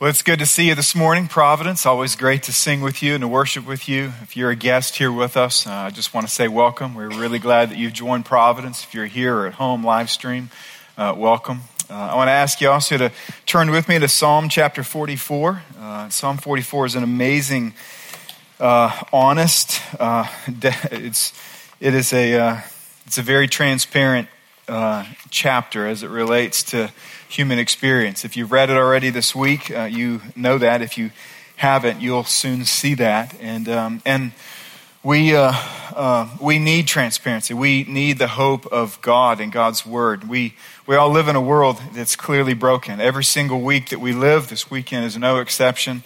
Well, it's good to see you this morning, Providence. Always great to sing with you and to worship with you. If you're a guest here with us, uh, I just want to say welcome. We're really glad that you've joined Providence. If you're here or at home live stream, uh, welcome. Uh, I want to ask you also to turn with me to Psalm chapter 44. Uh, Psalm 44 is an amazing, uh, honest. Uh, it's it is a it's a very transparent chapter as it relates to human experience. If you've read it already this week, uh, you know that. If you haven't, you'll soon see that. And, um, and we, uh, uh, we need transparency. We need the hope of God and God's Word. We, we all live in a world that's clearly broken. Every single week that we live, this weekend is no exception,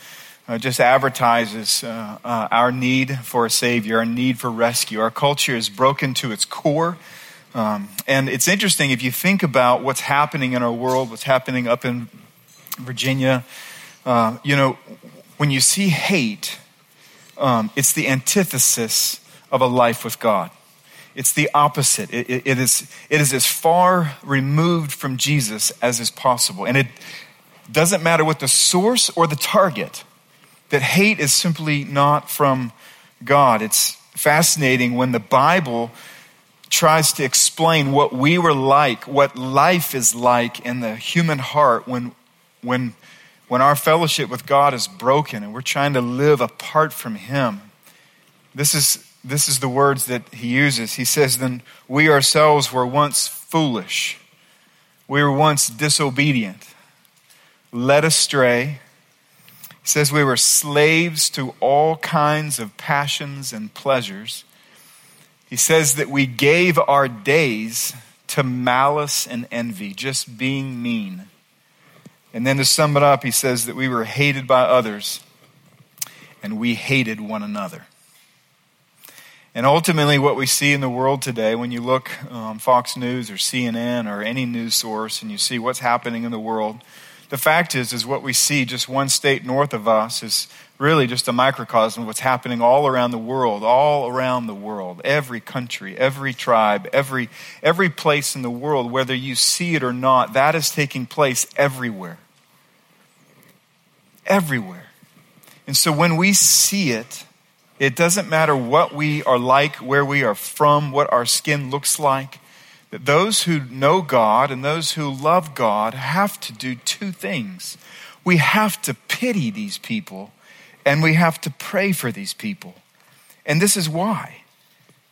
uh, just advertises uh, uh, our need for a Savior, our need for rescue. Our culture is broken to its core. Um, and it's interesting if you think about what's happening in our world, what's happening up in Virginia. Uh, you know, when you see hate, um, it's the antithesis of a life with God. It's the opposite. It, it, it, is, it is as far removed from Jesus as is possible. And it doesn't matter what the source or the target, that hate is simply not from God. It's fascinating when the Bible tries to explain what we were like, what life is like in the human heart when, when, when our fellowship with God is broken and we're trying to live apart from Him. This is, this is the words that he uses. He says, Then we ourselves were once foolish, we were once disobedient, led astray. He says we were slaves to all kinds of passions and pleasures. He says that we gave our days to malice and envy, just being mean. And then to sum it up, he says that we were hated by others and we hated one another. And ultimately, what we see in the world today, when you look on um, Fox News or CNN or any news source and you see what's happening in the world, the fact is, is what we see just one state north of us is really just a microcosm of what's happening all around the world, all around the world, every country, every tribe, every, every place in the world, whether you see it or not, that is taking place everywhere. Everywhere. And so when we see it, it doesn't matter what we are like, where we are from, what our skin looks like that those who know God and those who love God have to do two things. We have to pity these people and we have to pray for these people. And this is why.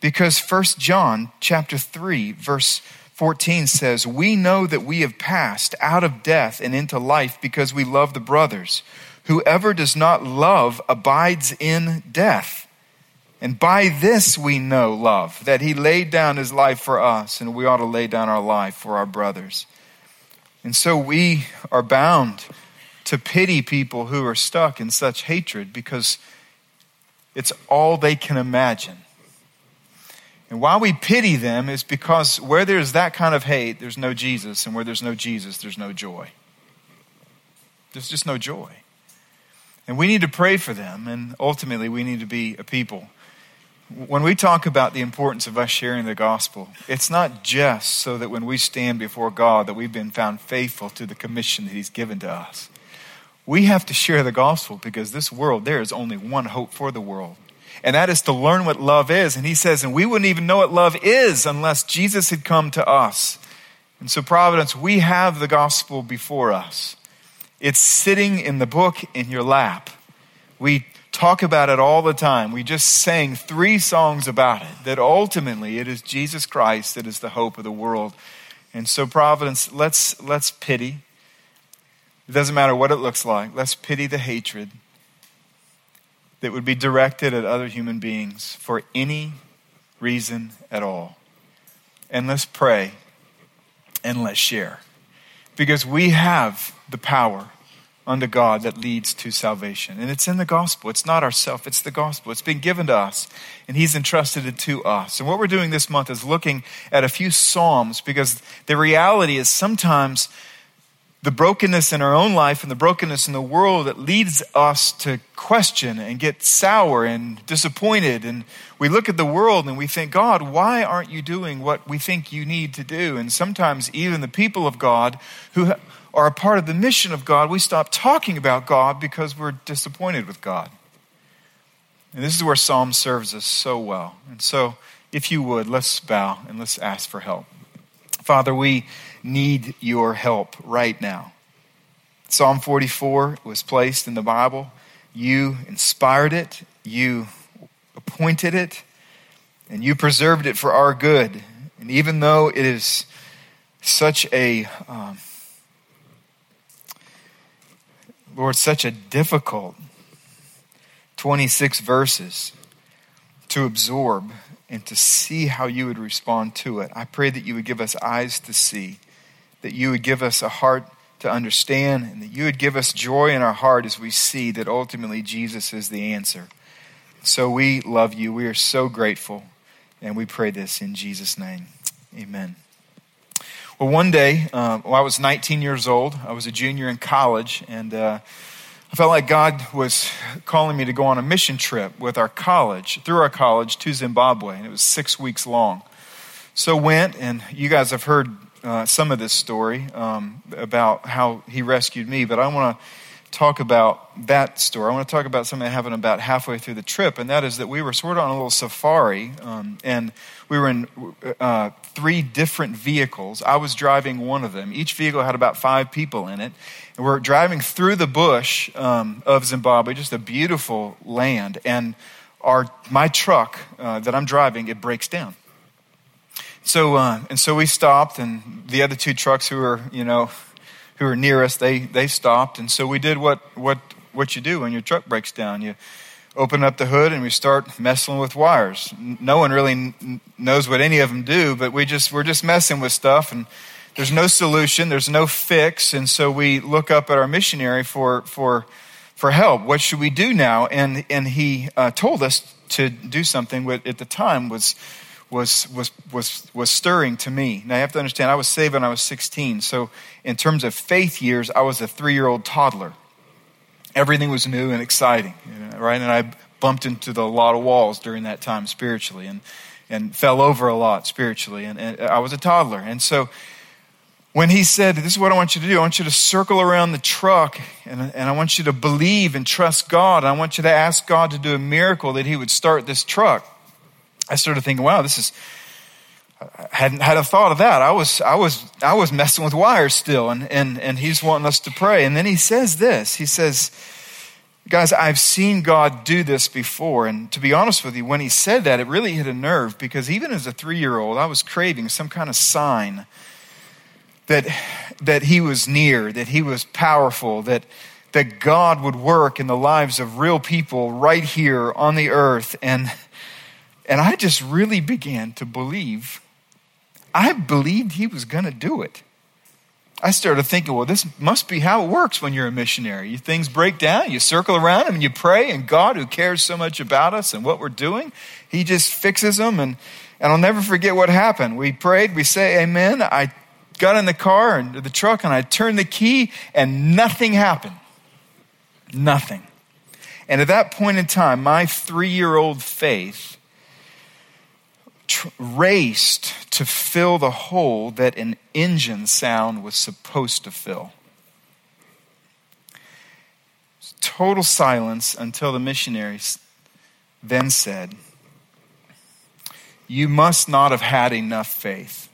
Because 1 John chapter 3 verse 14 says, "We know that we have passed out of death and into life because we love the brothers. Whoever does not love abides in death." And by this we know love, that he laid down his life for us, and we ought to lay down our life for our brothers. And so we are bound to pity people who are stuck in such hatred because it's all they can imagine. And why we pity them is because where there's that kind of hate, there's no Jesus, and where there's no Jesus, there's no joy. There's just no joy. And we need to pray for them, and ultimately, we need to be a people when we talk about the importance of us sharing the gospel, it's not just so that when we stand before God that we've been found faithful to the commission that he's given to us. We have to share the gospel because this world, there is only one hope for the world. And that is to learn what love is. And he says, and we wouldn't even know what love is unless Jesus had come to us. And so, Providence, we have the gospel before us. It's sitting in the book in your lap. We talk about it all the time. We just sang three songs about it, that ultimately it is Jesus Christ that is the hope of the world. And so, Providence, let's, let's pity. It doesn't matter what it looks like. Let's pity the hatred that would be directed at other human beings for any reason at all. And let's pray and let's share. Because we have the power unto God that leads to salvation. And it's in the gospel. It's not ourself, it's the gospel. It's been given to us, and He's entrusted it to us. And what we're doing this month is looking at a few Psalms because the reality is sometimes the brokenness in our own life and the brokenness in the world that leads us to question and get sour and disappointed. And we look at the world and we think, God, why aren't you doing what we think you need to do? And sometimes even the people of God who are a part of the mission of God, we stop talking about God because we're disappointed with God. And this is where Psalm serves us so well. And so, if you would, let's bow and let's ask for help. Father, we need your help right now. Psalm 44 was placed in the Bible. You inspired it, you appointed it, and you preserved it for our good. And even though it is such a, um, Lord, such a difficult 26 verses to absorb and to see how you would respond to it. I pray that you would give us eyes to see, that you would give us a heart to understand, and that you would give us joy in our heart as we see that ultimately Jesus is the answer. So we love you. We are so grateful, and we pray this in Jesus' name. Amen. Well, one day, uh, when I was 19 years old, I was a junior in college, and uh, I felt like God was calling me to go on a mission trip with our college, through our college to Zimbabwe, and it was six weeks long. So went, and you guys have heard uh, some of this story um, about how he rescued me, but I want to talk about that story. I want to talk about something that happened about halfway through the trip, and that is that we were sort of on a little safari, um, and we were in uh, three different vehicles. I was driving one of them. Each vehicle had about five people in it, and we're driving through the bush um, of Zimbabwe, just a beautiful land. And our my truck uh, that I'm driving, it breaks down. So uh, and so we stopped, and the other two trucks who were you know who were near us, they they stopped, and so we did what what what you do when your truck breaks down. You open up the hood and we start messing with wires. No one really knows what any of them do, but we just we're just messing with stuff and there's no solution, there's no fix, and so we look up at our missionary for for for help. What should we do now? And and he uh, told us to do something that at the time was was was was was stirring to me. Now you have to understand, I was saved when I was 16. So in terms of faith years, I was a three year old toddler. Everything was new and exciting, right? And I bumped into the, a lot of walls during that time spiritually, and and fell over a lot spiritually. And, and I was a toddler, and so when he said, This is what I want you to do. I want you to circle around the truck and, and I want you to believe and trust God. I want you to ask God to do a miracle that he would start this truck. I started thinking, wow, this is, I hadn't had a thought of that. I was, I was, I was messing with wires still and, and, and he's wanting us to pray. And then he says this, he says, guys, I've seen God do this before. And to be honest with you, when he said that, it really hit a nerve because even as a three year old, I was craving some kind of sign that, that he was near, that he was powerful, that, that God would work in the lives of real people right here on the earth. And, and I just really began to believe. I believed he was going to do it. I started thinking, well, this must be how it works when you're a missionary. You, things break down, you circle around them, and you pray, and God, who cares so much about us and what we're doing, He just fixes them. And, and I'll never forget what happened. We prayed, we say amen. I got in the car and the truck and I turned the key and nothing happened. Nothing. And at that point in time, my three year old faith tr- raced to fill the hole that an engine sound was supposed to fill. Total silence until the missionaries then said, You must not have had enough faith.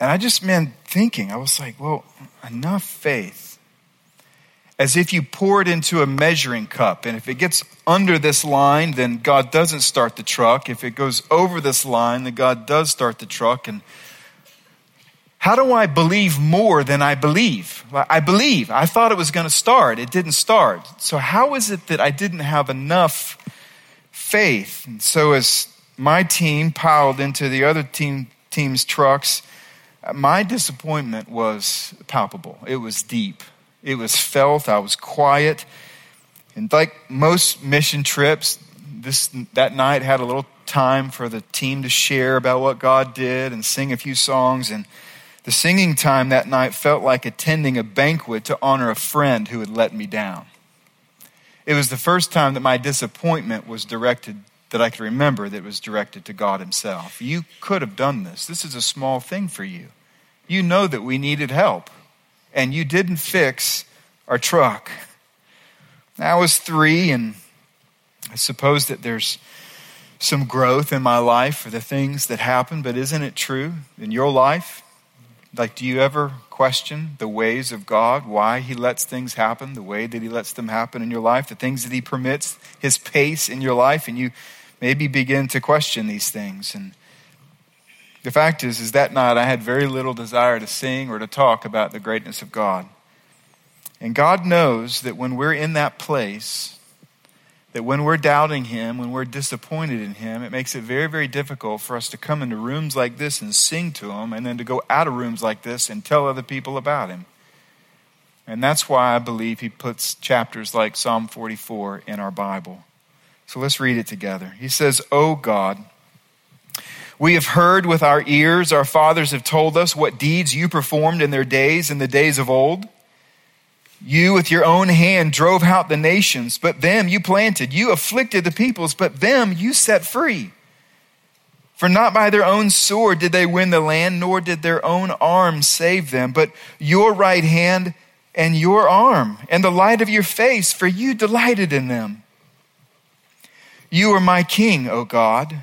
And I just meant thinking, I was like, well, enough faith. As if you pour it into a measuring cup, and if it gets under this line, then God doesn't start the truck. If it goes over this line, then God does start the truck. And how do I believe more than I believe? I believe. I thought it was going to start. It didn't start. So, how is it that I didn't have enough faith? And so, as my team piled into the other team, team's trucks, my disappointment was palpable. It was deep. It was felt. I was quiet. And like most mission trips, this that night had a little time for the team to share about what God did and sing a few songs and the singing time that night felt like attending a banquet to honor a friend who had let me down. It was the first time that my disappointment was directed that I could remember that was directed to God Himself. You could have done this. This is a small thing for you. you know that we needed help, and you didn't fix our truck. I was three, and I suppose that there's some growth in my life for the things that happen, but isn't it true in your life? Like, do you ever question the ways of God, why He lets things happen, the way that He lets them happen in your life, the things that He permits, His pace in your life, and you maybe begin to question these things? And the fact is, is that night I had very little desire to sing or to talk about the greatness of God. And God knows that when we're in that place, that when we're doubting Him, when we're disappointed in Him, it makes it very, very difficult for us to come into rooms like this and sing to Him, and then to go out of rooms like this and tell other people about Him. And that's why I believe He puts chapters like Psalm 44 in our Bible. So let's read it together. He says, Oh God, we have heard with our ears, our fathers have told us what deeds you performed in their days, in the days of old. You with your own hand drove out the nations, but them you planted. You afflicted the peoples, but them you set free. For not by their own sword did they win the land, nor did their own arm save them, but your right hand and your arm, and the light of your face, for you delighted in them. You are my king, O God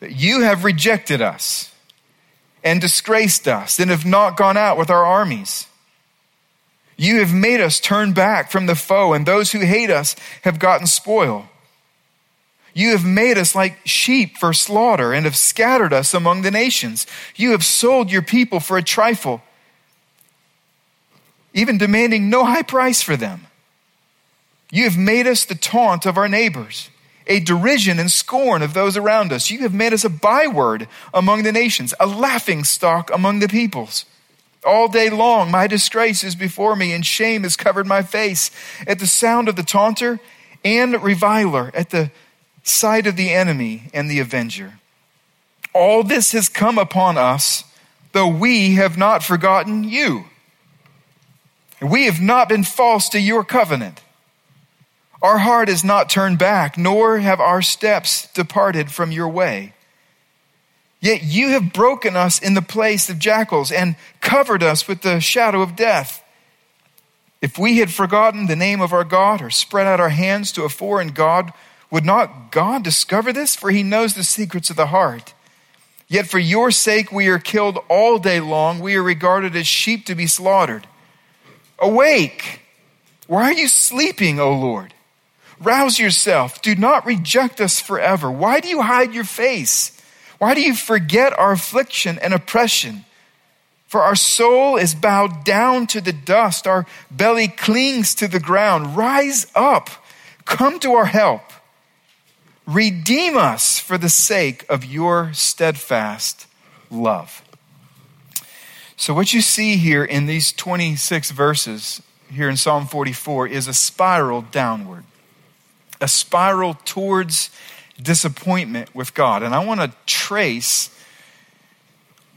that you have rejected us and disgraced us and have not gone out with our armies. You have made us turn back from the foe, and those who hate us have gotten spoil. You have made us like sheep for slaughter and have scattered us among the nations. You have sold your people for a trifle, even demanding no high price for them. You have made us the taunt of our neighbors a derision and scorn of those around us. You have made us a byword among the nations, a laughing stock among the peoples. All day long, my disgrace is before me, and shame has covered my face. At the sound of the taunter and reviler, at the sight of the enemy and the avenger. All this has come upon us, though we have not forgotten you. We have not been false to your covenant. Our heart is not turned back, nor have our steps departed from your way. Yet you have broken us in the place of jackals and covered us with the shadow of death. If we had forgotten the name of our God or spread out our hands to a foreign God, would not God discover this? For he knows the secrets of the heart. Yet for your sake we are killed all day long. We are regarded as sheep to be slaughtered. Awake! Why are you sleeping, O Lord? Rouse yourself. Do not reject us forever. Why do you hide your face? Why do you forget our affliction and oppression? For our soul is bowed down to the dust, our belly clings to the ground. Rise up, come to our help. Redeem us for the sake of your steadfast love. So, what you see here in these 26 verses, here in Psalm 44, is a spiral downward a spiral towards disappointment with God. And I want to trace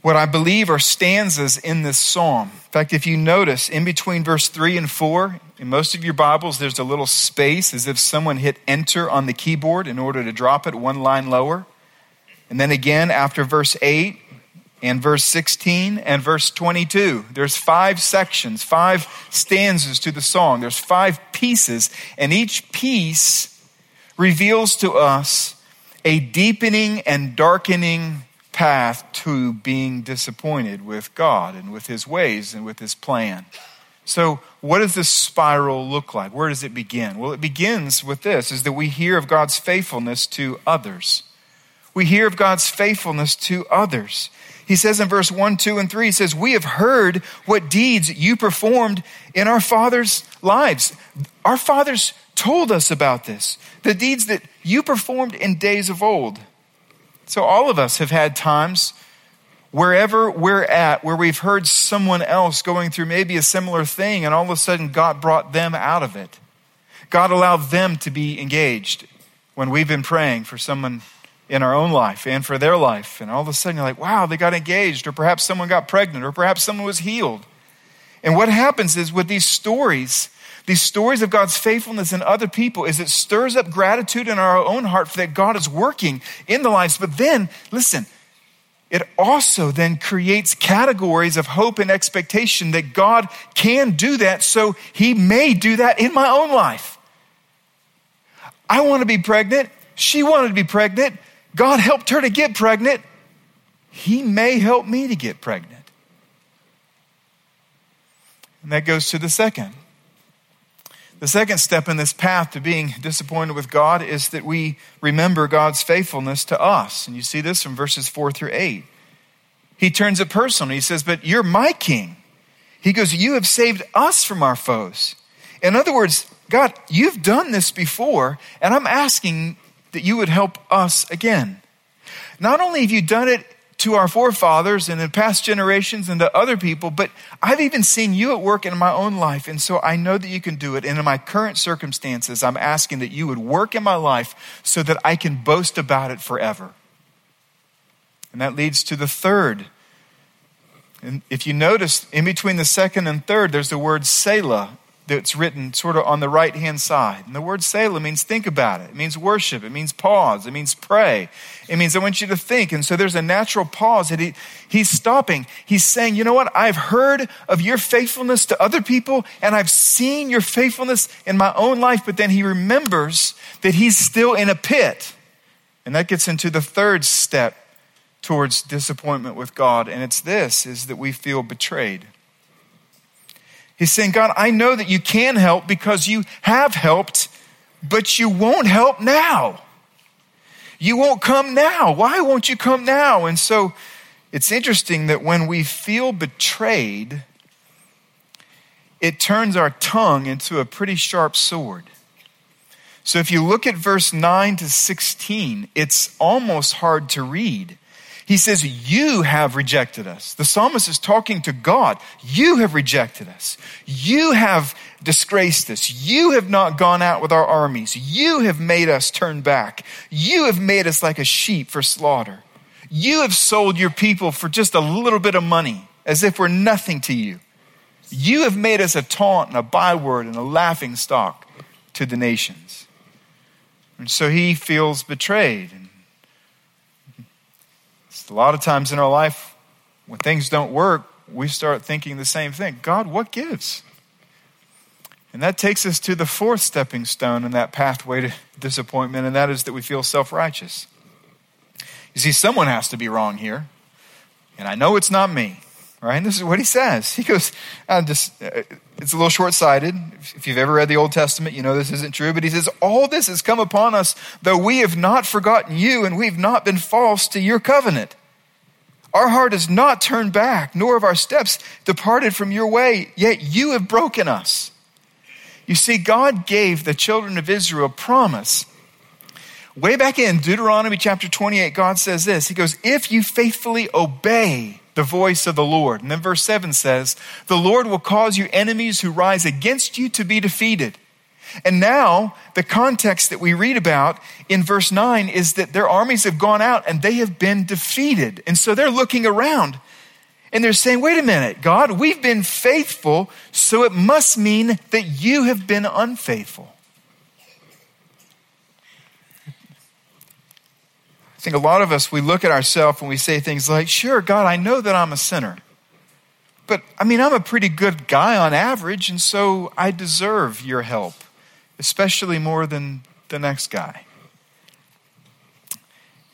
what I believe are stanzas in this psalm. In fact, if you notice, in between verse 3 and 4, in most of your Bibles, there's a little space as if someone hit enter on the keyboard in order to drop it one line lower. And then again, after verse 8 and verse 16 and verse 22, there's five sections, five stanzas to the song. There's five pieces, and each piece reveals to us a deepening and darkening path to being disappointed with God and with His ways and with His plan. So, what does this spiral look like? Where does it begin? Well, it begins with this is that we hear of God's faithfulness to others. We hear of God's faithfulness to others. He says in verse 1, 2, and 3, he says, We have heard what deeds you performed in our fathers' lives. Our fathers told us about this, the deeds that you performed in days of old. So all of us have had times wherever we're at, where we've heard someone else going through maybe a similar thing, and all of a sudden God brought them out of it. God allowed them to be engaged when we've been praying for someone in our own life and for their life. And all of a sudden you're like, wow, they got engaged, or perhaps someone got pregnant, or perhaps someone was healed. And what happens is with these stories, these stories of God's faithfulness in other people, is it stirs up gratitude in our own heart for that God is working in the lives. But then, listen, it also then creates categories of hope and expectation that God can do that, so He may do that in my own life. I want to be pregnant. She wanted to be pregnant. God helped her to get pregnant. He may help me to get pregnant. And that goes to the second. The second step in this path to being disappointed with God is that we remember God's faithfulness to us. And you see this from verses 4 through 8. He turns it personal. He says, But you're my king. He goes, You have saved us from our foes. In other words, God, you've done this before, and I'm asking that you would help us again. Not only have you done it to our forefathers and in past generations and to other people, but I've even seen you at work in my own life. And so I know that you can do it. And in my current circumstances, I'm asking that you would work in my life so that I can boast about it forever. And that leads to the third. And if you notice, in between the second and third, there's the word Selah that's written sort of on the right hand side. And the word Selah means think about it. It means worship. It means pause. It means pray. It means I want you to think. And so there's a natural pause that he, he's stopping. He's saying, you know what? I've heard of your faithfulness to other people and I've seen your faithfulness in my own life. But then he remembers that he's still in a pit. And that gets into the third step towards disappointment with God. And it's this, is that we feel betrayed. He's saying, God, I know that you can help because you have helped, but you won't help now. You won't come now. Why won't you come now? And so it's interesting that when we feel betrayed, it turns our tongue into a pretty sharp sword. So if you look at verse 9 to 16, it's almost hard to read he says, You have rejected us. The psalmist is talking to God. You have rejected us. You have disgraced us. You have not gone out with our armies. You have made us turn back. You have made us like a sheep for slaughter. You have sold your people for just a little bit of money, as if we're nothing to you. You have made us a taunt and a byword and a laughing stock to the nations. And so he feels betrayed a lot of times in our life, when things don't work, we start thinking the same thing God, what gives? And that takes us to the fourth stepping stone in that pathway to disappointment, and that is that we feel self righteous. You see, someone has to be wrong here, and I know it's not me. Right? And this is what he says. He goes, I just, it's a little short sighted. If you've ever read the Old Testament, you know this isn't true. But he says, All this has come upon us, though we have not forgotten you and we've not been false to your covenant. Our heart has not turned back, nor have our steps departed from your way, yet you have broken us. You see, God gave the children of Israel promise. Way back in Deuteronomy chapter 28, God says this He goes, If you faithfully obey the voice of the Lord. And then verse 7 says, The Lord will cause your enemies who rise against you to be defeated. And now, the context that we read about in verse 9 is that their armies have gone out and they have been defeated. And so they're looking around and they're saying, Wait a minute, God, we've been faithful, so it must mean that you have been unfaithful. Think a lot of us, we look at ourselves and we say things like, Sure, God, I know that I'm a sinner. But I mean, I'm a pretty good guy on average, and so I deserve your help, especially more than the next guy.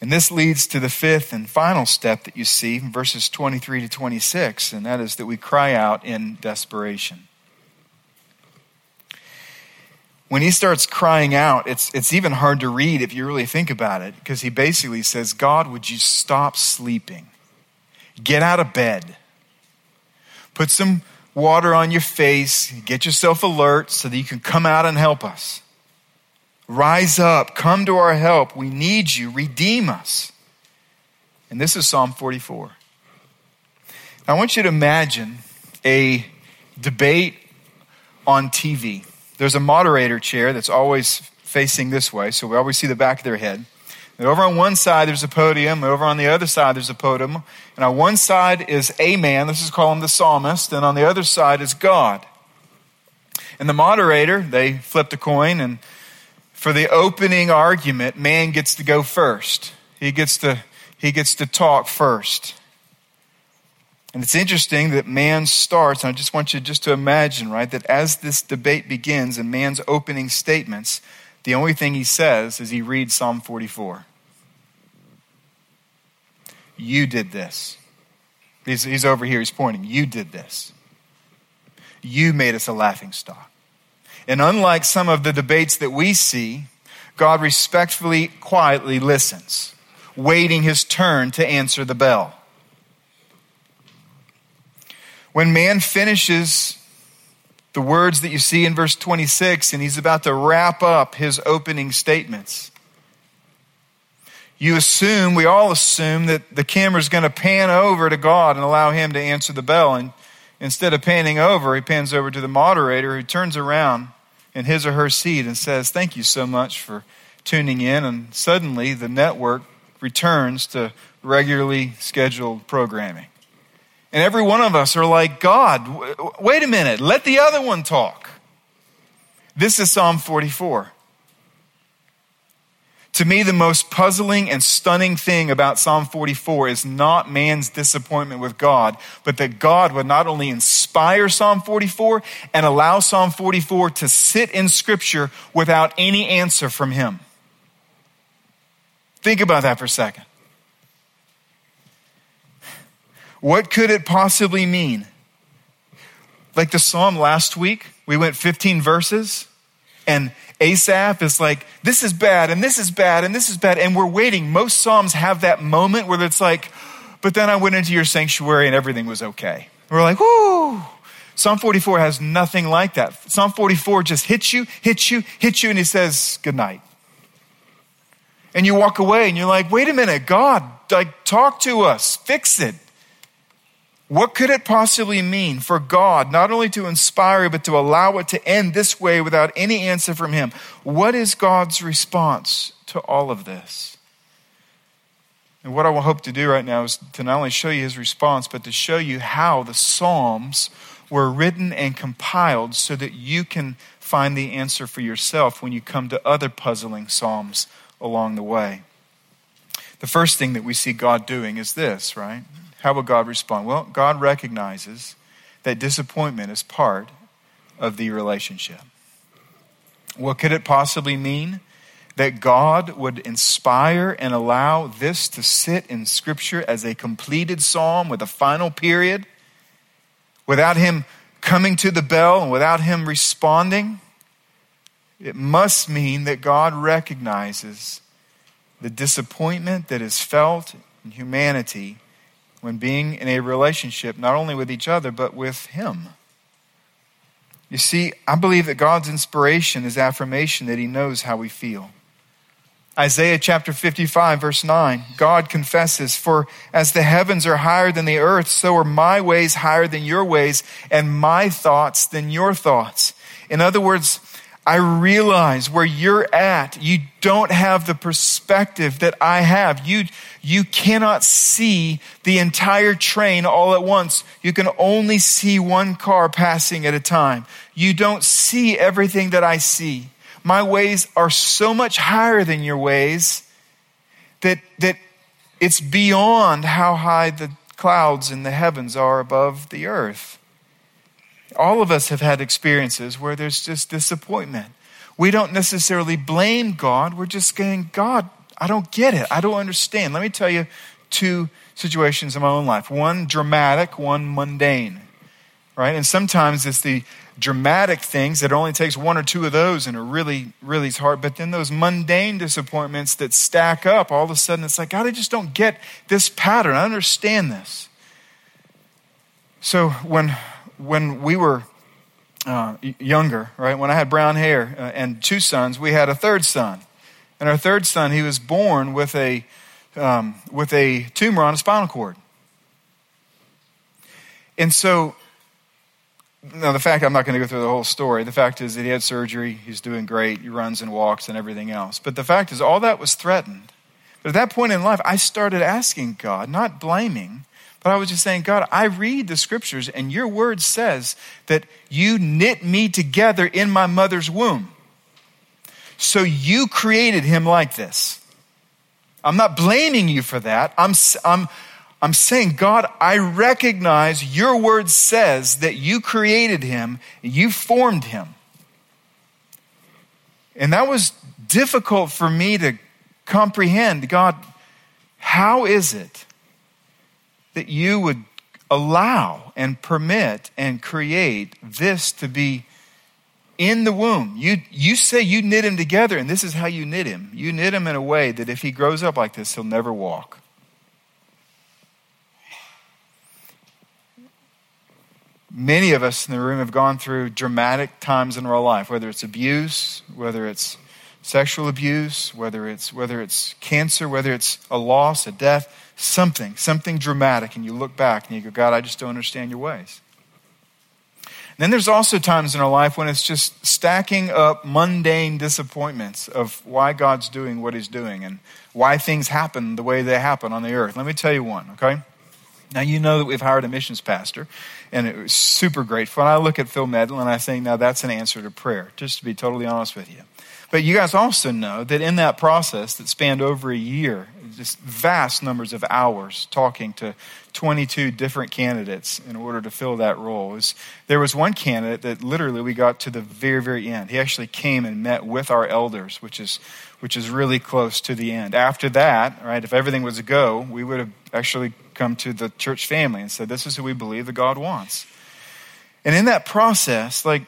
And this leads to the fifth and final step that you see in verses 23 to 26, and that is that we cry out in desperation when he starts crying out, it's, it's even hard to read if you really think about it, because he basically says, God, would you stop sleeping? Get out of bed. Put some water on your face. Get yourself alert so that you can come out and help us. Rise up. Come to our help. We need you. Redeem us. And this is Psalm 44. I want you to imagine a debate on TV. There's a moderator chair that's always facing this way, so we always see the back of their head. And over on one side, there's a podium. And over on the other side, there's a podium. And on one side is a man. This is called the psalmist. And on the other side is God. And the moderator, they flip the coin. And for the opening argument, man gets to go first. He gets to, he gets to talk first. And it's interesting that man starts, and I just want you just to imagine, right, that as this debate begins and man's opening statements, the only thing he says is he reads Psalm 44. You did this. He's, he's over here, he's pointing. You did this. You made us a laughing stock. And unlike some of the debates that we see, God respectfully, quietly listens, waiting his turn to answer the bell. When man finishes the words that you see in verse 26, and he's about to wrap up his opening statements, you assume, we all assume, that the camera's going to pan over to God and allow him to answer the bell. And instead of panning over, he pans over to the moderator who turns around in his or her seat and says, Thank you so much for tuning in. And suddenly the network returns to regularly scheduled programming. And every one of us are like, God, wait a minute, let the other one talk. This is Psalm 44. To me, the most puzzling and stunning thing about Psalm 44 is not man's disappointment with God, but that God would not only inspire Psalm 44 and allow Psalm 44 to sit in Scripture without any answer from Him. Think about that for a second. What could it possibly mean? Like the psalm last week, we went 15 verses, and Asaph is like, this is bad, and this is bad, and this is bad, and we're waiting. Most psalms have that moment where it's like, but then I went into your sanctuary and everything was okay. We're like, whoo. Psalm 44 has nothing like that. Psalm 44 just hits you, hits you, hits you, and he says, good night. And you walk away and you're like, wait a minute, God, like, talk to us, fix it. What could it possibly mean for God not only to inspire, but to allow it to end this way without any answer from Him? What is God's response to all of this? And what I will hope to do right now is to not only show you His response, but to show you how the Psalms were written and compiled so that you can find the answer for yourself when you come to other puzzling Psalms along the way. The first thing that we see God doing is this, right? How will God respond? Well, God recognizes that disappointment is part of the relationship. What could it possibly mean? That God would inspire and allow this to sit in Scripture as a completed psalm with a final period without Him coming to the bell and without Him responding? It must mean that God recognizes the disappointment that is felt in humanity when being in a relationship, not only with each other, but with Him. You see, I believe that God's inspiration is affirmation that He knows how we feel. Isaiah chapter 55, verse 9, God confesses, For as the heavens are higher than the earth, so are my ways higher than your ways, and my thoughts than your thoughts. In other words, I realize where you're at. You don't have the perspective that I have. You, you cannot see the entire train all at once. You can only see one car passing at a time. You don't see everything that I see. My ways are so much higher than your ways that, that it's beyond how high the clouds in the heavens are above the earth. All of us have had experiences where there's just disappointment. We don't necessarily blame God. We're just saying, God, I don't get it. I don't understand. Let me tell you two situations in my own life one dramatic, one mundane. Right? And sometimes it's the dramatic things that only takes one or two of those and it really, really is hard. But then those mundane disappointments that stack up, all of a sudden it's like, God, I just don't get this pattern. I understand this. So when when we were uh, younger, right, when I had brown hair uh, and two sons, we had a third son. And our third son, he was born with a, um, with a tumor on his spinal cord. And so, now the fact, I'm not going to go through the whole story. The fact is that he had surgery, he's doing great, he runs and walks and everything else. But the fact is, all that was threatened. But at that point in life, I started asking God, not blaming, but I was just saying, God, I read the scriptures and your word says that you knit me together in my mother's womb. So you created him like this. I'm not blaming you for that. I'm, I'm, I'm saying, God, I recognize your word says that you created him, you formed him. And that was difficult for me to comprehend. God, how is it that you would allow and permit and create this to be in the womb. You, you say you knit him together, and this is how you knit him. You knit him in a way that if he grows up like this, he'll never walk. Many of us in the room have gone through dramatic times in our life, whether it's abuse, whether it's sexual abuse, whether it's, whether it's cancer, whether it's a loss, a death, something, something dramatic, and you look back and you go, God, I just don't understand your ways. Then there's also times in our life when it's just stacking up mundane disappointments of why God's doing what He's doing and why things happen the way they happen on the earth. Let me tell you one, okay? Now, you know that we've hired a missions pastor, and it was super grateful. And I look at Phil Medlin and I think, now that's an answer to prayer, just to be totally honest with you. But you guys also know that in that process that spanned over a year, just vast numbers of hours talking to 22 different candidates in order to fill that role. Was, there was one candidate that literally we got to the very, very end. He actually came and met with our elders, which is, which is really close to the end. After that, right, if everything was a go, we would have actually come to the church family and said, This is who we believe that God wants. And in that process, like,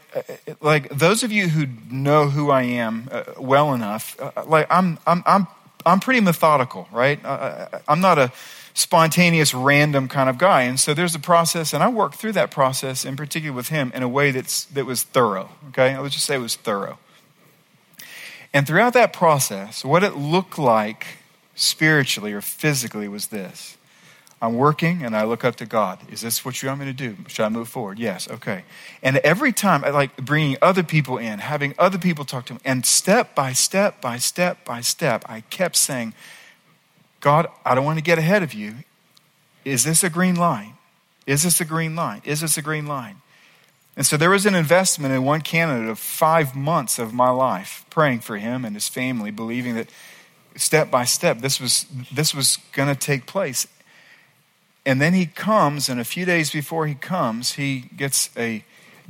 like those of you who know who I am uh, well enough, uh, like I'm, I'm, I'm, I'm pretty methodical, right? Uh, I'm not a spontaneous, random kind of guy. And so there's a process, and I worked through that process, in particular with him, in a way that's, that was thorough. Okay? Let's just say it was thorough. And throughout that process, what it looked like spiritually or physically was this. I'm working and I look up to God. Is this what you want me to do? Should I move forward? Yes. Okay. And every time like bringing other people in, having other people talk to me, and step by step by step by step, I kept saying, God, I don't want to get ahead of you. Is this a green line? Is this a green line? Is this a green line? And so there was an investment in one candidate of five months of my life, praying for him and his family, believing that step by step this was, this was going to take place. And then he comes, and a few days before he comes, he gets a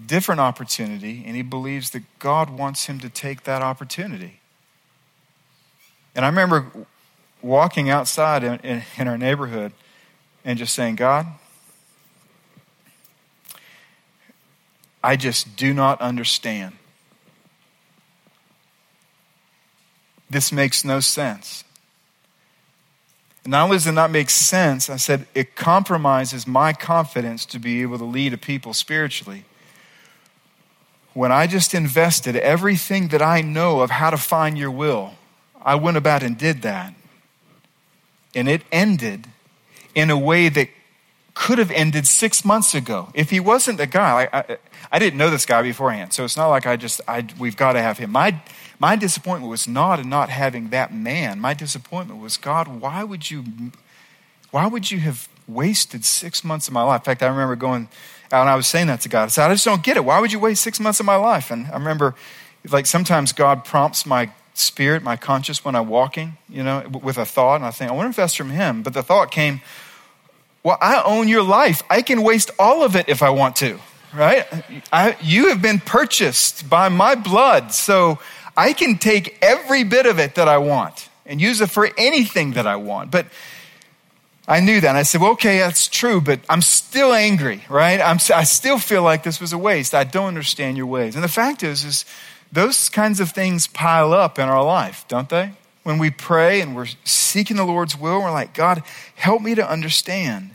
different opportunity, and he believes that God wants him to take that opportunity. And I remember walking outside in, in, in our neighborhood and just saying, God, I just do not understand. This makes no sense. Not only does it not make sense, I said it compromises my confidence to be able to lead a people spiritually. When I just invested everything that I know of how to find your will, I went about and did that and it ended in a way that could have ended six months ago. If he wasn't the guy, I, I, I didn't know this guy beforehand, so it's not like I just, I, we've got to have him. My, my disappointment was not in not having that man. My disappointment was, God, why would you, why would you have wasted six months of my life? In fact, I remember going out and I was saying that to God. I said, I just don't get it. Why would you waste six months of my life? And I remember, like, sometimes God prompts my spirit, my conscience when I'm walking, you know, with a thought, and I think, I wonder if that's from him. But the thought came, well, I own your life. I can waste all of it if I want to, right? I, you have been purchased by my blood, so I can take every bit of it that I want and use it for anything that I want. But I knew that. And I said, well, okay, that's true, but I'm still angry, right? I'm, I still feel like this was a waste. I don't understand your ways. And the fact is, is those kinds of things pile up in our life, don't they? When we pray and we're seeking the Lord's will, we're like, God, help me to understand.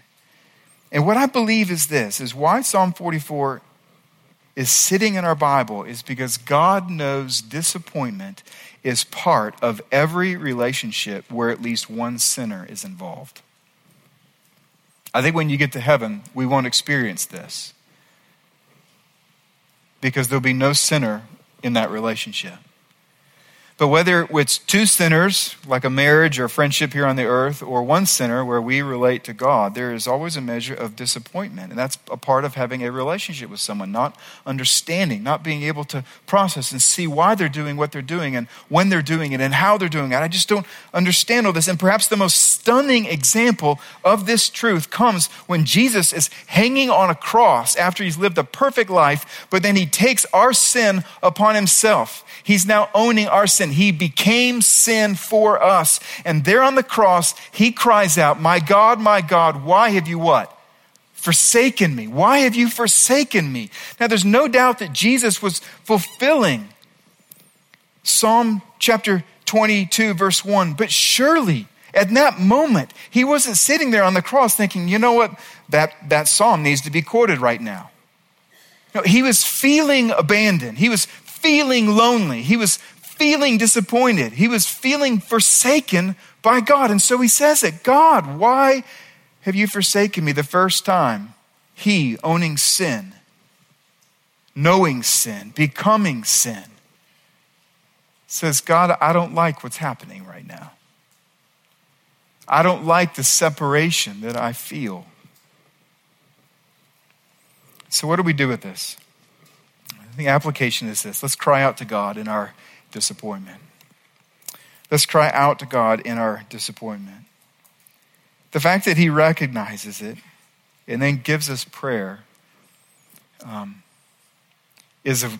And what I believe is this is why Psalm 44 is sitting in our Bible is because God knows disappointment is part of every relationship where at least one sinner is involved. I think when you get to heaven, we won't experience this because there'll be no sinner in that relationship. But whether it's two sinners, like a marriage or friendship here on the earth, or one sinner where we relate to God, there is always a measure of disappointment. And that's a part of having a relationship with someone, not understanding, not being able to process and see why they're doing what they're doing and when they're doing it and how they're doing it. I just don't understand all this. And perhaps the most stunning example of this truth comes when Jesus is hanging on a cross after he's lived a perfect life, but then he takes our sin upon himself. He's now owning our sin. He became sin for us. And there on the cross, he cries out, My God, my God, why have you what? Forsaken me. Why have you forsaken me? Now, there's no doubt that Jesus was fulfilling Psalm chapter 22, verse 1. But surely, at that moment, he wasn't sitting there on the cross thinking, you know what, that, that psalm needs to be quoted right now. No, he was feeling abandoned. He was feeling lonely. He was feeling disappointed. He was feeling forsaken by God. And so he says it God, why have you forsaken me the first time? He owning sin, knowing sin, becoming sin, says, God, I don't like what's happening right now. I don't like the separation that I feel. So, what do we do with this? the application is this let's cry out to God in our disappointment. Let's cry out to God in our disappointment. The fact that He recognizes it and then gives us prayer um, is, a,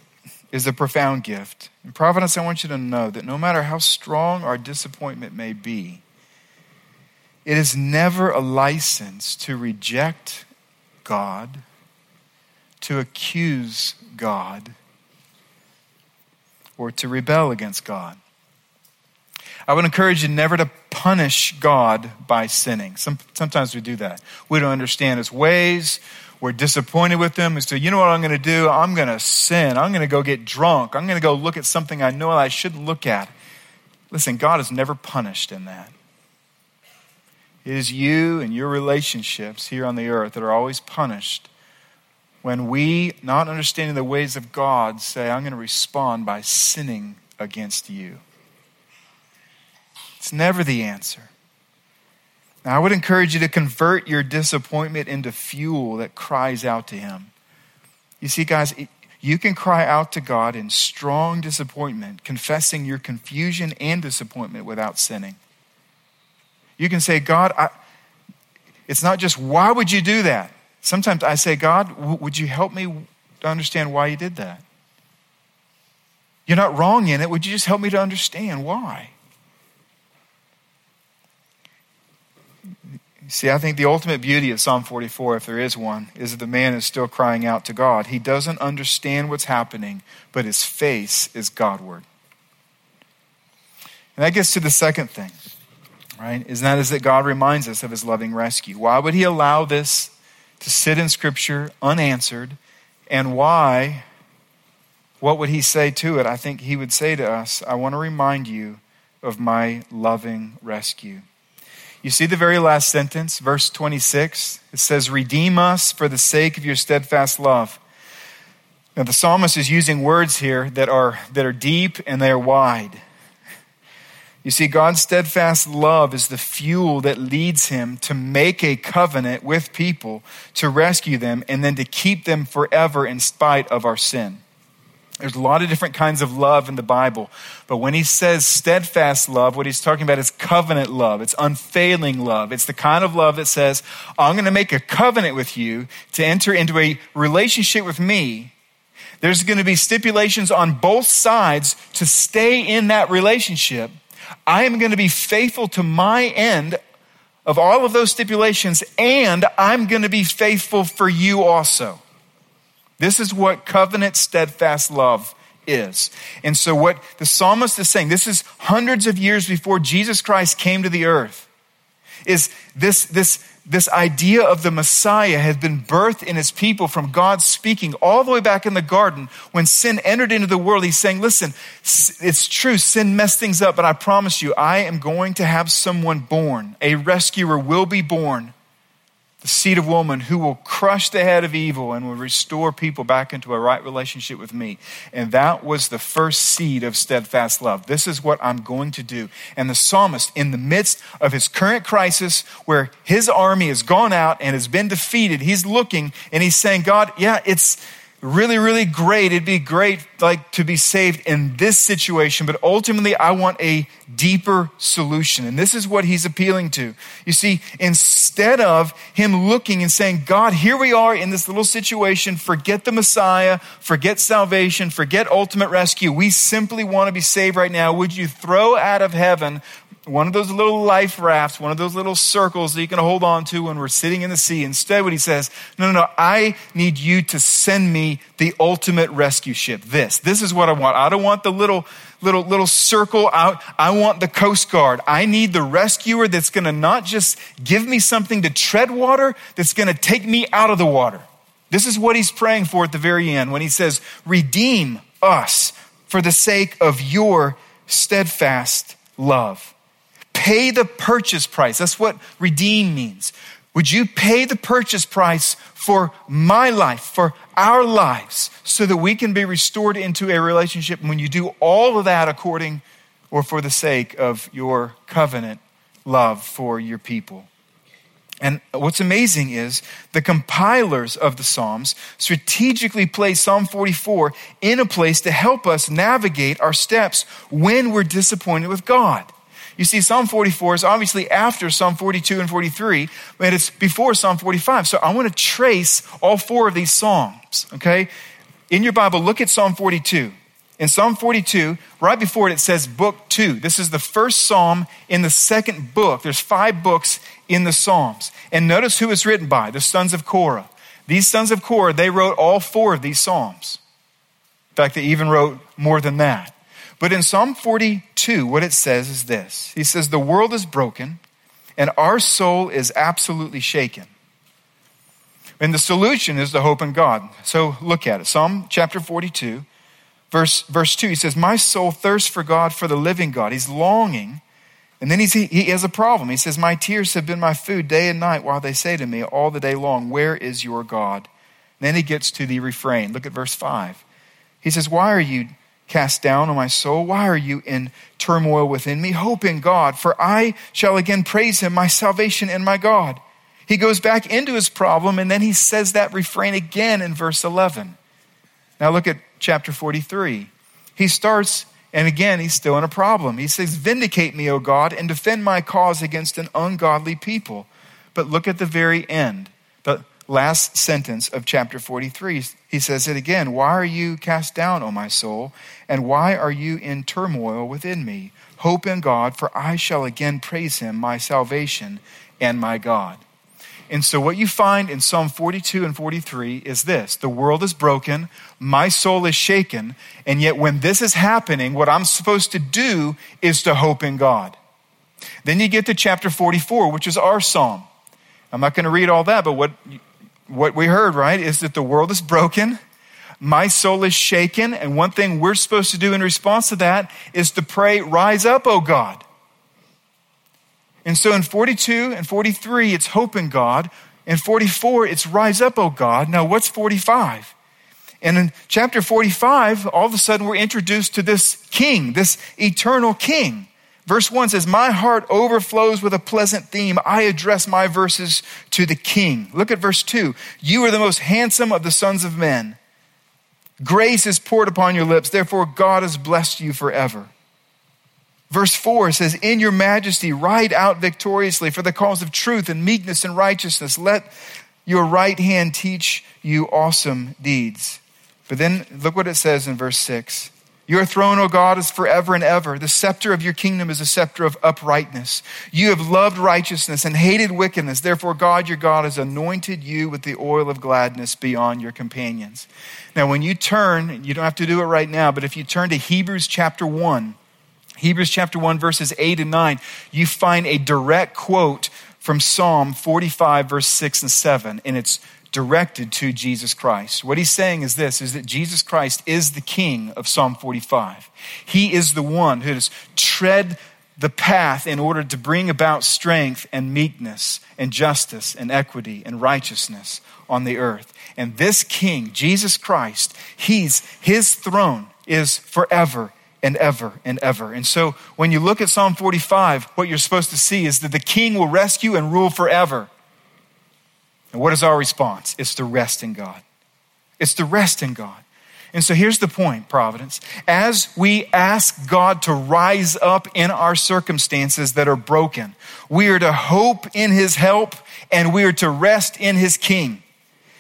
is a profound gift. In Providence, I want you to know that no matter how strong our disappointment may be, it is never a license to reject God to accuse God or to rebel against God. I would encourage you never to punish God by sinning. Some, sometimes we do that. We don't understand his ways. We're disappointed with him. And so, you know what I'm going to do? I'm going to sin. I'm going to go get drunk. I'm going to go look at something I know I shouldn't look at. Listen, God is never punished in that. It is you and your relationships here on the earth that are always punished when we, not understanding the ways of God, say, I'm going to respond by sinning against you. It's never the answer. Now, I would encourage you to convert your disappointment into fuel that cries out to Him. You see, guys, you can cry out to God in strong disappointment, confessing your confusion and disappointment without sinning. You can say, God, I, it's not just, why would you do that? Sometimes I say, God, would you help me to understand why you did that? You're not wrong in it. Would you just help me to understand why? See, I think the ultimate beauty of Psalm 44, if there is one, is that the man is still crying out to God. He doesn't understand what's happening, but his face is Godward. And that gets to the second thing, right? Is that is that God reminds us of his loving rescue. Why would he allow this to sit in Scripture unanswered. And why? What would he say to it? I think he would say to us, I want to remind you of my loving rescue. You see the very last sentence, verse 26? It says, Redeem us for the sake of your steadfast love. Now, the psalmist is using words here that are, that are deep and they are wide. You see, God's steadfast love is the fuel that leads him to make a covenant with people, to rescue them, and then to keep them forever in spite of our sin. There's a lot of different kinds of love in the Bible, but when he says steadfast love, what he's talking about is covenant love. It's unfailing love. It's the kind of love that says, I'm going to make a covenant with you to enter into a relationship with me. There's going to be stipulations on both sides to stay in that relationship I am going to be faithful to my end of all of those stipulations, and I'm going to be faithful for you also. This is what covenant steadfast love is. And so, what the psalmist is saying, this is hundreds of years before Jesus Christ came to the earth, is this, this this idea of the Messiah has been birthed in his people from God speaking all the way back in the garden. When sin entered into the world, he's saying, Listen, it's true, sin messed things up, but I promise you, I am going to have someone born. A rescuer will be born. The seed of woman who will crush the head of evil and will restore people back into a right relationship with me. And that was the first seed of steadfast love. This is what I'm going to do. And the psalmist, in the midst of his current crisis, where his army has gone out and has been defeated, he's looking and he's saying, God, yeah, it's, really, really great. It'd be great like to be saved in this situation, but ultimately I want a deeper solution. And this is what he's appealing to. You see, instead of him looking and saying, God, here we are in this little situation, forget the Messiah, forget salvation, forget ultimate rescue. We simply want to be saved right now. Would you throw out of heaven one of those little life rafts, one of those little circles that you can hold on to when we're sitting in the sea. Instead, what he says, no, no, no, I need you to send me the ultimate rescue ship. This, this is what I want. I don't want the little, little, little circle out. I want the Coast Guard. I need the rescuer that's going to not just give me something to tread water, that's going to take me out of the water. This is what he's praying for at the very end when he says, redeem us for the sake of your steadfast love. Pay the purchase price. That's what redeem means. Would you pay the purchase price for my life, for our lives, so that we can be restored into a relationship? And when you do all of that according or for the sake of your covenant love for your people. And what's amazing is the compilers of the Psalms strategically place Psalm 44 in a place to help us navigate our steps when we're disappointed with God. You see, Psalm 44 is obviously after Psalm 42 and 43, but it's before Psalm 45. So I want to trace all four of these Psalms, okay? In your Bible, look at Psalm 42. In Psalm 42, right before it, it says book two. This is the first psalm in the second book. There's five books in the Psalms. And notice who it's written by the sons of Korah. These sons of Korah, they wrote all four of these Psalms. In fact, they even wrote more than that. But in Psalm 42, what it says is this He says, The world is broken, and our soul is absolutely shaken. And the solution is the hope in God. So look at it. Psalm chapter 42, verse, verse 2, he says, My soul thirsts for God, for the living God. He's longing. And then he's, he has a problem. He says, My tears have been my food day and night while they say to me all the day long, Where is your God? And then he gets to the refrain. Look at verse 5. He says, Why are you cast down, O my soul? Why are you in turmoil within me? Hope in God, for I shall again praise him, my salvation and my God. He goes back into his problem and then he says that refrain again in verse 11. Now look at chapter 43. He starts, and again, he's still in a problem. He says, Vindicate me, O God, and defend my cause against an ungodly people. But look at the very end. Last sentence of chapter 43. He says it again Why are you cast down, O my soul? And why are you in turmoil within me? Hope in God, for I shall again praise him, my salvation and my God. And so, what you find in Psalm 42 and 43 is this the world is broken, my soul is shaken, and yet when this is happening, what I'm supposed to do is to hope in God. Then you get to chapter 44, which is our psalm. I'm not going to read all that, but what what we heard, right, is that the world is broken. My soul is shaken. And one thing we're supposed to do in response to that is to pray, Rise up, O God. And so in 42 and 43, it's hope in God. In 44, it's rise up, O God. Now, what's 45? And in chapter 45, all of a sudden we're introduced to this king, this eternal king. Verse 1 says, My heart overflows with a pleasant theme. I address my verses to the king. Look at verse 2. You are the most handsome of the sons of men. Grace is poured upon your lips. Therefore, God has blessed you forever. Verse 4 says, In your majesty, ride out victoriously for the cause of truth and meekness and righteousness. Let your right hand teach you awesome deeds. But then look what it says in verse 6 your throne, O God, is forever and ever. The scepter of your kingdom is a scepter of uprightness. You have loved righteousness and hated wickedness. Therefore, God, your God, has anointed you with the oil of gladness beyond your companions. Now, when you turn, you don't have to do it right now, but if you turn to Hebrews chapter 1, Hebrews chapter 1, verses 8 and 9, you find a direct quote from Psalm 45, verse 6 and 7, and it's directed to Jesus Christ. What he's saying is this is that Jesus Christ is the king of Psalm 45. He is the one who has tread the path in order to bring about strength and meekness and justice and equity and righteousness on the earth. And this king, Jesus Christ, he's his throne is forever and ever and ever. And so when you look at Psalm 45, what you're supposed to see is that the king will rescue and rule forever. And what is our response? It's to rest in God. It's to rest in God. And so here's the point, Providence. As we ask God to rise up in our circumstances that are broken, we are to hope in his help and we are to rest in his king.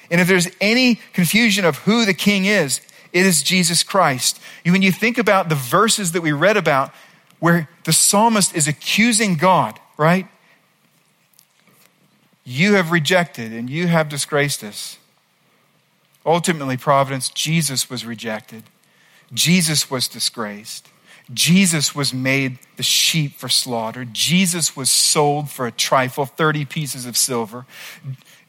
And if there's any confusion of who the king is, it is Jesus Christ. When you think about the verses that we read about where the psalmist is accusing God, right? You have rejected and you have disgraced us. Ultimately, Providence, Jesus was rejected. Jesus was disgraced. Jesus was made the sheep for slaughter. Jesus was sold for a trifle, 30 pieces of silver.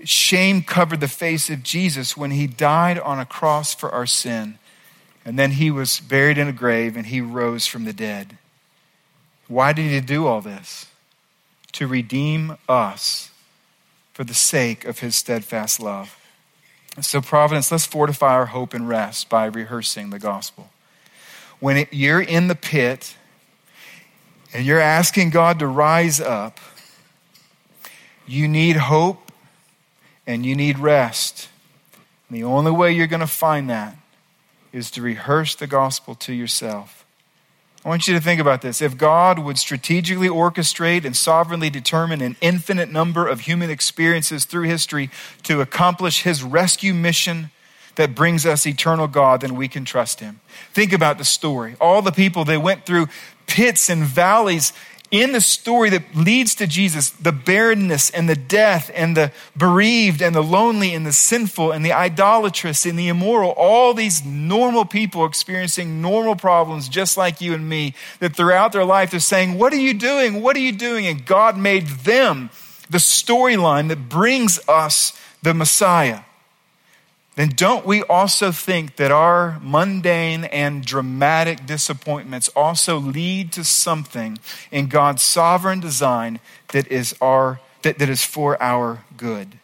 Shame covered the face of Jesus when he died on a cross for our sin. And then he was buried in a grave and he rose from the dead. Why did he do all this? To redeem us for the sake of his steadfast love. So, Providence, let's fortify our hope and rest by rehearsing the gospel. When it, you're in the pit and you're asking God to rise up, you need hope and you need rest. And the only way you're going to find that is to rehearse the gospel to yourself. I want you to think about this. If God would strategically orchestrate and sovereignly determine an infinite number of human experiences through history to accomplish his rescue mission that brings us eternal God, then we can trust him. Think about the story. All the people they went through pits and valleys in the story that leads to Jesus, the barrenness and the death and the bereaved and the lonely and the sinful and the idolatrous and the immoral, all these normal people experiencing normal problems just like you and me, that throughout their life they're saying, What are you doing? What are you doing? And God made them the storyline that brings us the Messiah then don't we also think that our mundane and dramatic disappointments also lead to something in God's sovereign design that is, our, that, that is for our good?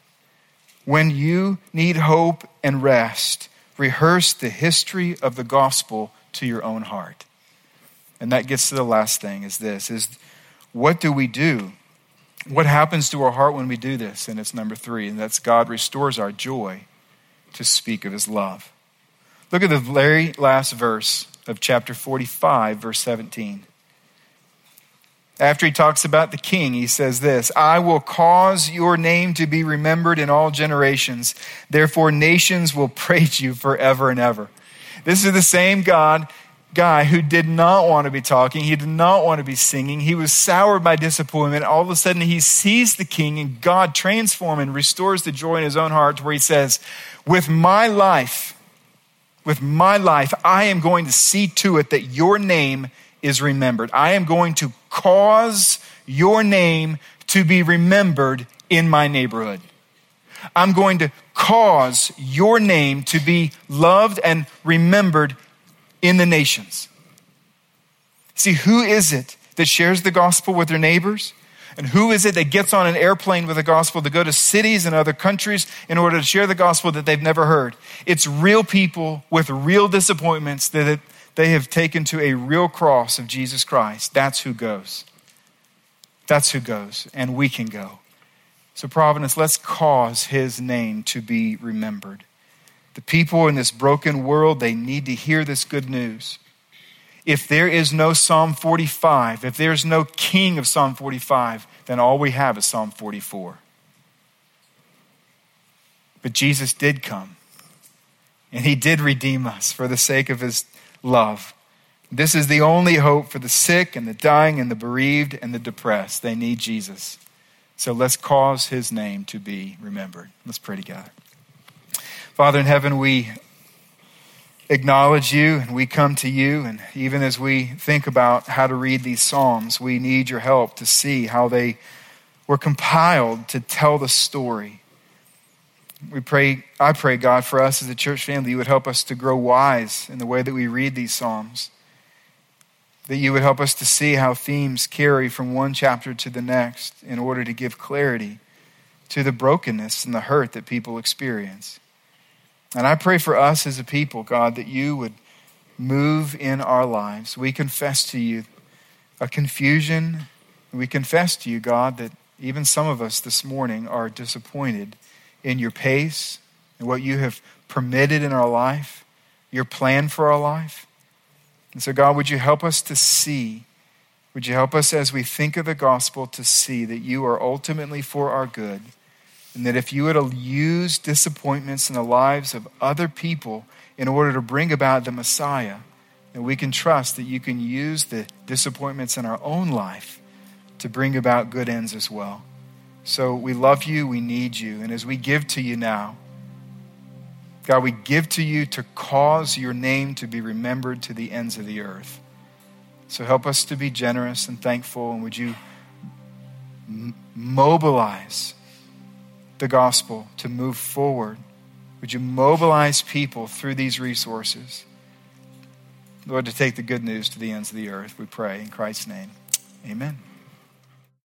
When you need hope and rest, rehearse the history of the gospel to your own heart. And that gets to the last thing is this is what do we do? What happens to our heart when we do this? And it's number three, and that's God restores our joy to speak of his love. Look at the very last verse of chapter 45, verse 17. After he talks about the king, he says this I will cause your name to be remembered in all generations. Therefore, nations will praise you forever and ever. This is the same God guy who did not want to be talking. He did not want to be singing. He was soured by disappointment. All of a sudden, he sees the king, and God transforms and restores the joy in his own heart to where he says, With my life, with my life, I am going to see to it that your name is remembered. I am going to cause your name to be remembered in my neighborhood. I'm going to cause your name to be loved and remembered in the nations. See, who is it that shares the gospel with their neighbors? And who is it that gets on an airplane with the gospel to go to cities and other countries in order to share the gospel that they've never heard? It's real people with real disappointments that they have taken to a real cross of Jesus Christ. That's who goes. That's who goes. And we can go. So, Providence, let's cause his name to be remembered. The people in this broken world, they need to hear this good news. If there is no Psalm 45, if there's no king of Psalm 45, then all we have is Psalm 44. But Jesus did come, and he did redeem us for the sake of his love. This is the only hope for the sick and the dying and the bereaved and the depressed. They need Jesus. So let's cause his name to be remembered. Let's pray together. Father in heaven, we acknowledge you and we come to you. And even as we think about how to read these Psalms, we need your help to see how they were compiled to tell the story. We pray, I pray, God, for us as a church family, you would help us to grow wise in the way that we read these Psalms. that you would help us to see how themes carry from one chapter to the next in order to give clarity to the brokenness and the hurt that people experience. And I pray for us as a people, God, that you would move in our lives. We confess to you a confusion. We confess to you, God, that even some of us this morning are disappointed in your pace and what you have permitted in our life, your plan for our life. And so, God, would you help us to see? Would you help us as we think of the gospel to see that you are ultimately for our good? And that if you would use disappointments in the lives of other people in order to bring about the Messiah, that we can trust that you can use the disappointments in our own life to bring about good ends as well. So we love you, we need you. And as we give to you now, God, we give to you to cause your name to be remembered to the ends of the earth. So help us to be generous and thankful, and would you m- mobilize the gospel to move forward? Would you mobilize people through these resources? Lord, to take the good news to the ends of the earth, we pray in Christ's name. Amen.